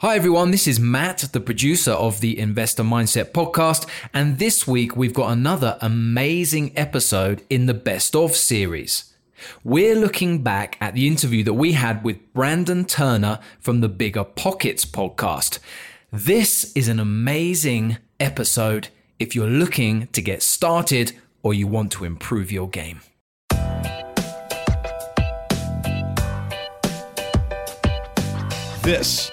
Hi everyone, this is Matt, the producer of the Investor Mindset podcast, and this week we've got another amazing episode in the Best of series. We're looking back at the interview that we had with Brandon Turner from the BiggerPockets podcast. This is an amazing episode if you're looking to get started or you want to improve your game. This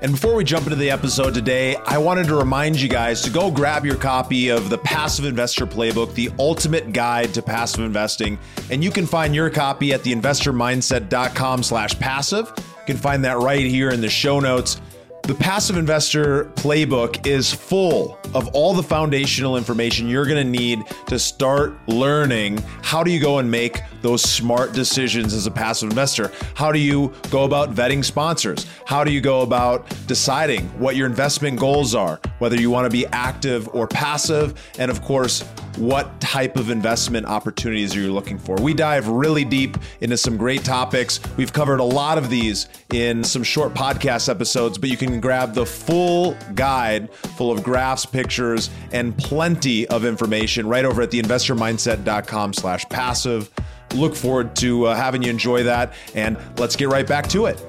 And before we jump into the episode today, I wanted to remind you guys to go grab your copy of the Passive Investor Playbook, the ultimate guide to passive investing. And you can find your copy at theinvestormindset.com slash passive. You can find that right here in the show notes. The Passive Investor Playbook is full of all the foundational information you're going to need to start learning how do you go and make those smart decisions as a passive investor? How do you go about vetting sponsors? How do you go about deciding what your investment goals are, whether you want to be active or passive? And of course, what type of investment opportunities are you looking for? We dive really deep into some great topics. We've covered a lot of these in some short podcast episodes, but you can grab the full guide full of graphs, pictures, and plenty of information right over at theinvestormindset.com slash passive. Look forward to uh, having you enjoy that. And let's get right back to it.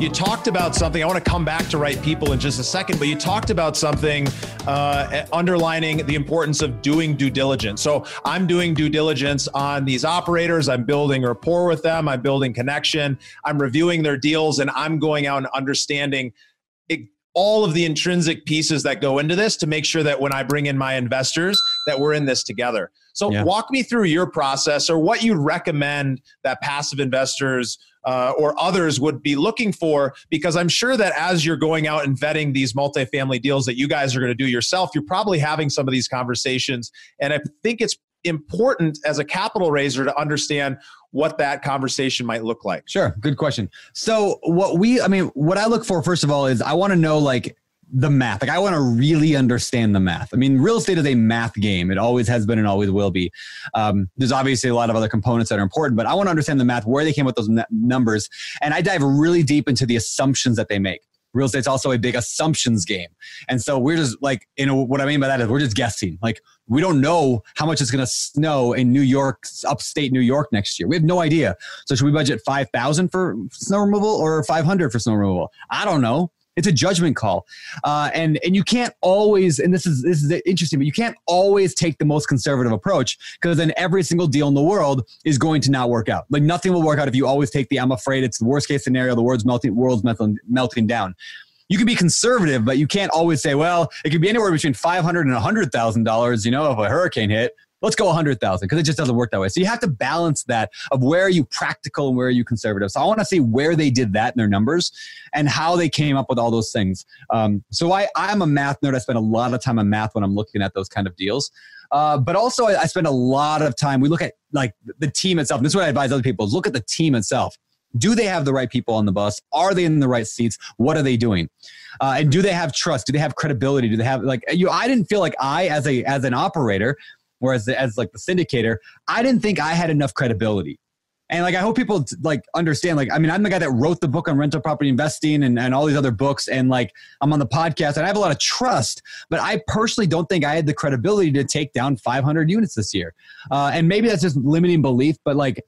You talked about something. I want to come back to right people in just a second, but you talked about something uh, underlining the importance of doing due diligence. So I'm doing due diligence on these operators. I'm building rapport with them. I'm building connection. I'm reviewing their deals, and I'm going out and understanding all of the intrinsic pieces that go into this to make sure that when I bring in my investors, that we're in this together. So yeah. walk me through your process or what you recommend that passive investors uh, or others would be looking for because I'm sure that as you're going out and vetting these multifamily deals that you guys are going to do yourself, you're probably having some of these conversations. And I think it's important as a capital raiser to understand what that conversation might look like. Sure, good question. So what we I mean what I look for first of all is I want to know like the math. Like I want to really understand the math. I mean, real estate is a math game. It always has been and always will be. Um, there's obviously a lot of other components that are important, but I want to understand the math, where they came with those numbers, and I dive really deep into the assumptions that they make. Real estate's also a big assumptions game, and so we're just like, you know, what I mean by that is we're just guessing. Like we don't know how much it's going to snow in New York, upstate New York next year. We have no idea. So should we budget five thousand for snow removal or five hundred for snow removal? I don't know it's a judgment call, uh, and and you can't always. And this is this is interesting, but you can't always take the most conservative approach because then every single deal in the world is going to not work out. Like nothing will work out if you always take the I'm afraid it's the worst case scenario. The world's melting, world's melting, melting down you can be conservative, but you can't always say, well, it could be anywhere between five hundred and a hundred thousand dollars. You know, if a hurricane hit, let's go 100,000 because it just doesn't work that way. So you have to balance that of where are you practical and where are you conservative. So I want to see where they did that in their numbers and how they came up with all those things. Um, so I, I'm a math nerd. I spend a lot of time on math when I'm looking at those kind of deals. Uh, but also I, I spend a lot of time. We look at like the team itself. And this is what I advise other people: is look at the team itself. Do they have the right people on the bus? Are they in the right seats? What are they doing? Uh, and do they have trust? Do they have credibility? Do they have like you? I didn't feel like I, as a as an operator, Whereas as like the syndicator, I didn't think I had enough credibility. And like I hope people like understand. Like I mean, I'm the guy that wrote the book on rental property investing and, and all these other books, and like I'm on the podcast and I have a lot of trust. But I personally don't think I had the credibility to take down 500 units this year. Uh, and maybe that's just limiting belief. But like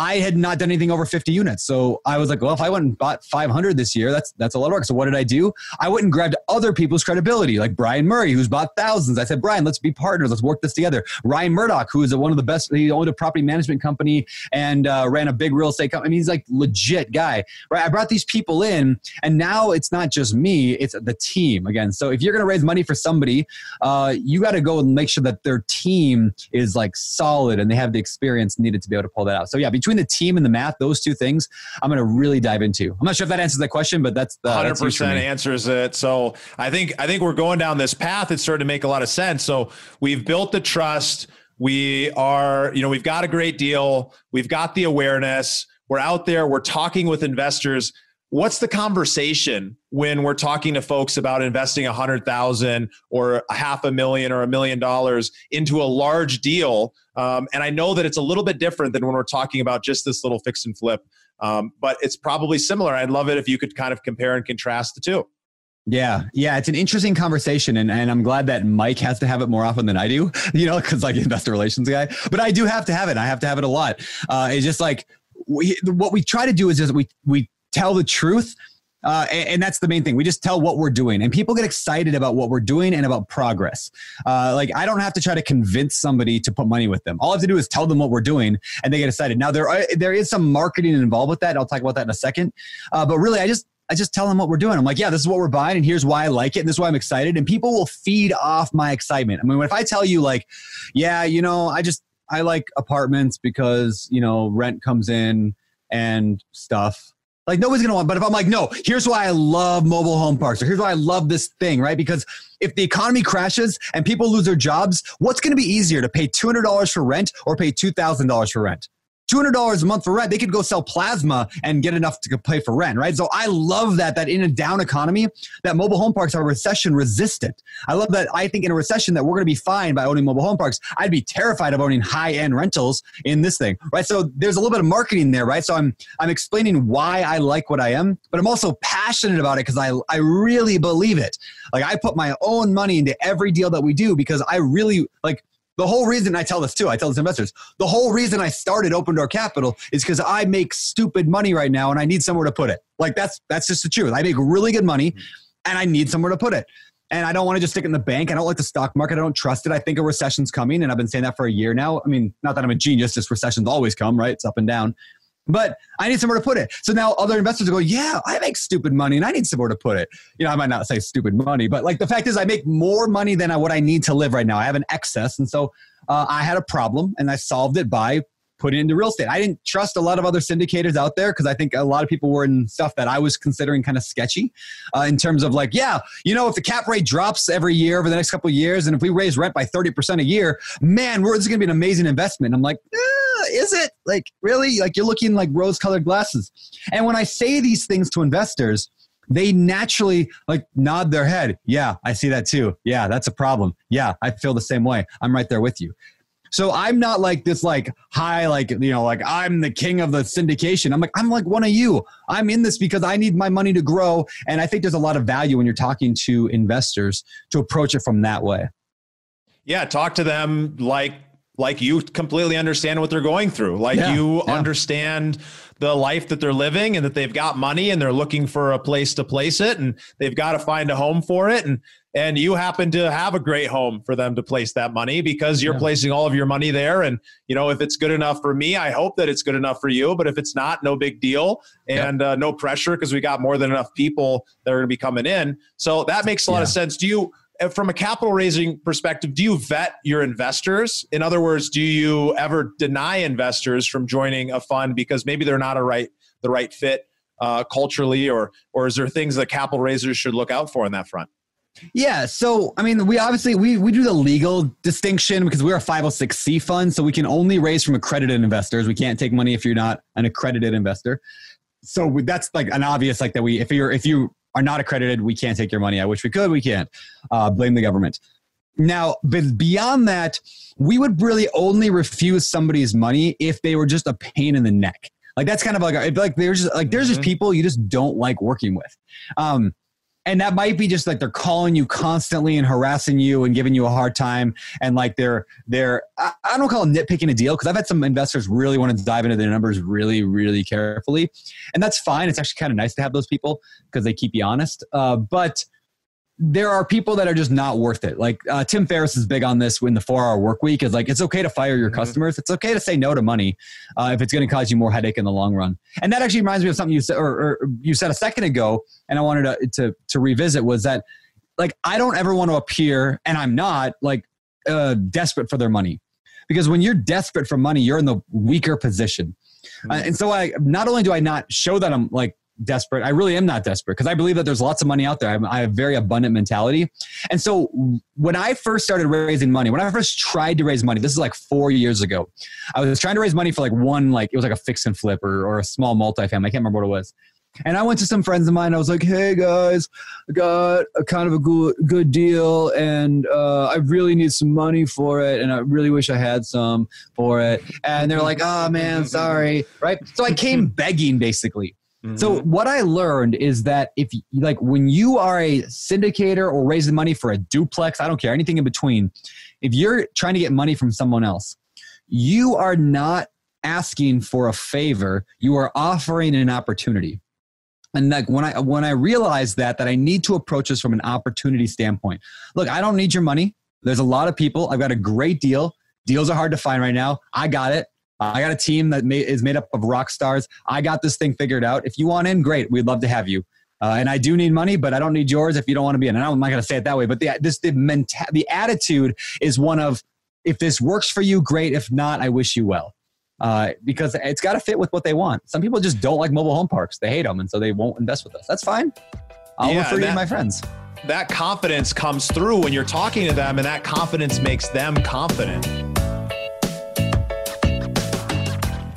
I had not done anything over 50 units. So I was like, well, if I went and bought 500 this year, that's that's a lot of work. So what did I do? I went and grabbed other people's credibility, like Brian Murray, who's bought thousands. I said, Brian, let's be partners. Let's work this together. Ryan Murdock, who is one of the best, he owned a property management company and uh, ran a big real estate company. I mean, he's like legit guy, right? I brought these people in, and now it's not just me; it's the team again. So if you're going to raise money for somebody, uh, you got to go and make sure that their team is like solid and they have the experience needed to be able to pull that out. So yeah, between between the team and the math, those two things, I'm going to really dive into. I'm not sure if that answers that question, but that's uh, the 100% answers it. So I think I think we're going down this path. It's starting to make a lot of sense. So we've built the trust. We are, you know, we've got a great deal. We've got the awareness. We're out there. We're talking with investors what's the conversation when we're talking to folks about investing a hundred thousand or a half a million or a million dollars into a large deal um, and i know that it's a little bit different than when we're talking about just this little fix and flip um, but it's probably similar i'd love it if you could kind of compare and contrast the two yeah, yeah, it's an interesting conversation, and, and I'm glad that Mike has to have it more often than I do, you know, because like investor relations guy. But I do have to have it. I have to have it a lot. Uh, it's just like we, what we try to do is just we we tell the truth. Uh, and, and, that's the main thing. We just tell what we're doing, and people get excited about what we're doing and about progress. Uh, like I don't have to try to convince somebody to put money with them. All I have to do is tell them what we're doing, and they get excited. Now there are there is some marketing involved with that. I'll talk about that in a second. Uh, but really, I just I just tell them what we're doing. I'm like, yeah, this is what we're buying, and here's why I like it, and this is why I'm excited. And people will feed off my excitement. I mean, if I tell you like, yeah, you know, I just I like apartments because you know rent comes in and stuff like nobody's gonna want, but if I'm like, no, here's why I love mobile home parks, or here's why I love this thing, right? Because if the economy crashes and people lose their jobs, what's gonna be easier to pay $200 for rent or pay $2,000 for rent? $200 a month for rent, they could go sell plasma and get enough to pay for rent, right? So I love that, that in a down economy, that mobile home parks are recession resistant. I love that. I think in a recession that we're going to be fine by owning mobile home parks. I'd be terrified of owning high end rentals in this thing, right? So there's a little bit of marketing there, right? So I'm, I'm explaining why I like what I am, but I'm also passionate about it because I, I really believe it. Like I put my own money into every deal that we do because I really like the whole reason I tell this too, I tell this investors, the whole reason I started Open Door Capital is because I make stupid money right now and I need somewhere to put it. Like that's that's just the truth. I make really good money and I need somewhere to put it. And I don't want to just stick it in the bank. I don't like the stock market. I don't trust it. I think a recession's coming, and I've been saying that for a year now. I mean, not that I'm a genius, just recessions always come, right? It's up and down but I need somewhere to put it. So now other investors go, yeah, I make stupid money and I need somewhere to put it. You know, I might not say stupid money, but like the fact is I make more money than I, what I need to live right now. I have an excess. And so uh, I had a problem and I solved it by putting it into real estate. I didn't trust a lot of other syndicators out there because I think a lot of people were in stuff that I was considering kind of sketchy uh, in terms of like, yeah, you know, if the cap rate drops every year over the next couple of years and if we raise rent by 30% a year, man, we're, this is going to be an amazing investment. I'm like, eh, is it? Like, really? Like, you're looking like rose colored glasses. And when I say these things to investors, they naturally like nod their head. Yeah, I see that too. Yeah, that's a problem. Yeah, I feel the same way. I'm right there with you. So I'm not like this like high like you know like I'm the king of the syndication. I'm like I'm like one of you. I'm in this because I need my money to grow and I think there's a lot of value when you're talking to investors to approach it from that way. Yeah, talk to them like like you completely understand what they're going through. Like yeah, you yeah. understand the life that they're living and that they've got money and they're looking for a place to place it and they've got to find a home for it. And and you happen to have a great home for them to place that money because you're yeah. placing all of your money there. And you know if it's good enough for me i hope that it's good enough for you. But if it's not no big deal. And uh, no pressure because we got more than enough people that are going to be coming in. So that makes a lot of sense. Do you from a capital raising perspective do you vet your investors in other words do you ever deny investors from joining a fund because maybe they're not a right the right fit uh, culturally or or is there things that capital raisers should look out for on that front yeah, so I mean, we obviously we we do the legal distinction because we're a 506c fund, so we can only raise from accredited investors. We can't take money if you're not an accredited investor. So that's like an obvious like that. We if you're if you are not accredited, we can't take your money. I wish we could, we can't. Uh, blame the government. Now, but beyond that, we would really only refuse somebody's money if they were just a pain in the neck. Like that's kind of like like there's just like there's just mm-hmm. people you just don't like working with. Um, and that might be just like they're calling you constantly and harassing you and giving you a hard time and like they're they're i, I don't call it nitpicking a deal because i've had some investors really want to dive into their numbers really really carefully. And that's fine. It's actually kind of nice to have those people because they keep you honest. Uh, but there are people that are just not worth it. Like uh, Tim Ferriss is big on this when the four hour work week is like, it's okay to fire your mm-hmm. customers. It's okay to say no to money uh, if it's going to cause you more headache in the long run. And that actually reminds me of something you said, or, or you said a second ago, and I wanted to, to, to revisit was that like, I don't ever want to appear, and I'm not like uh, desperate for their money. Because when you're desperate for money, you're in the weaker position. Uh, and so I not only do I not show that I'm like desperate, I really am not desperate because I believe that there's lots of money out there. I'm, I have a very abundant mentality. And so when I first started raising money, when I first tried to raise money, this is like four years ago, I was trying to raise money for like one, like it was like a fix and flip or, or a small multifamily. I can't remember what it was. And I went to some friends of mine. I was like, "Hey guys, I got a kind of a good good deal, and uh, I really need some money for it, and I really wish I had some for it." And they're like, "Oh man, sorry." Right? So I came begging, basically. Mm-hmm. So what I learned is that if like when you are a syndicator or raising money for a duplex, I don't care anything in between. If you're trying to get money from someone else, you are not asking for a favor. You are offering an opportunity and like when i when i realized that that i need to approach this from an opportunity standpoint look i don't need your money there's a lot of people i've got a great deal deals are hard to find right now i got it i got a team that is made up of rock stars i got this thing figured out if you want in great we'd love to have you uh, and I do need money, but I don't need yours if you don't want to be in. And I'm not going to say it that way, but the this the menta- the attitude is one of if this works for you, great. If not, I wish you well uh, because it's got to fit with what they want. Some people just don't like mobile home parks; they hate them, and so they won't invest with us. That's fine. I'll yeah, refer you to my friends. That confidence comes through when you're talking to them, and that confidence makes them confident.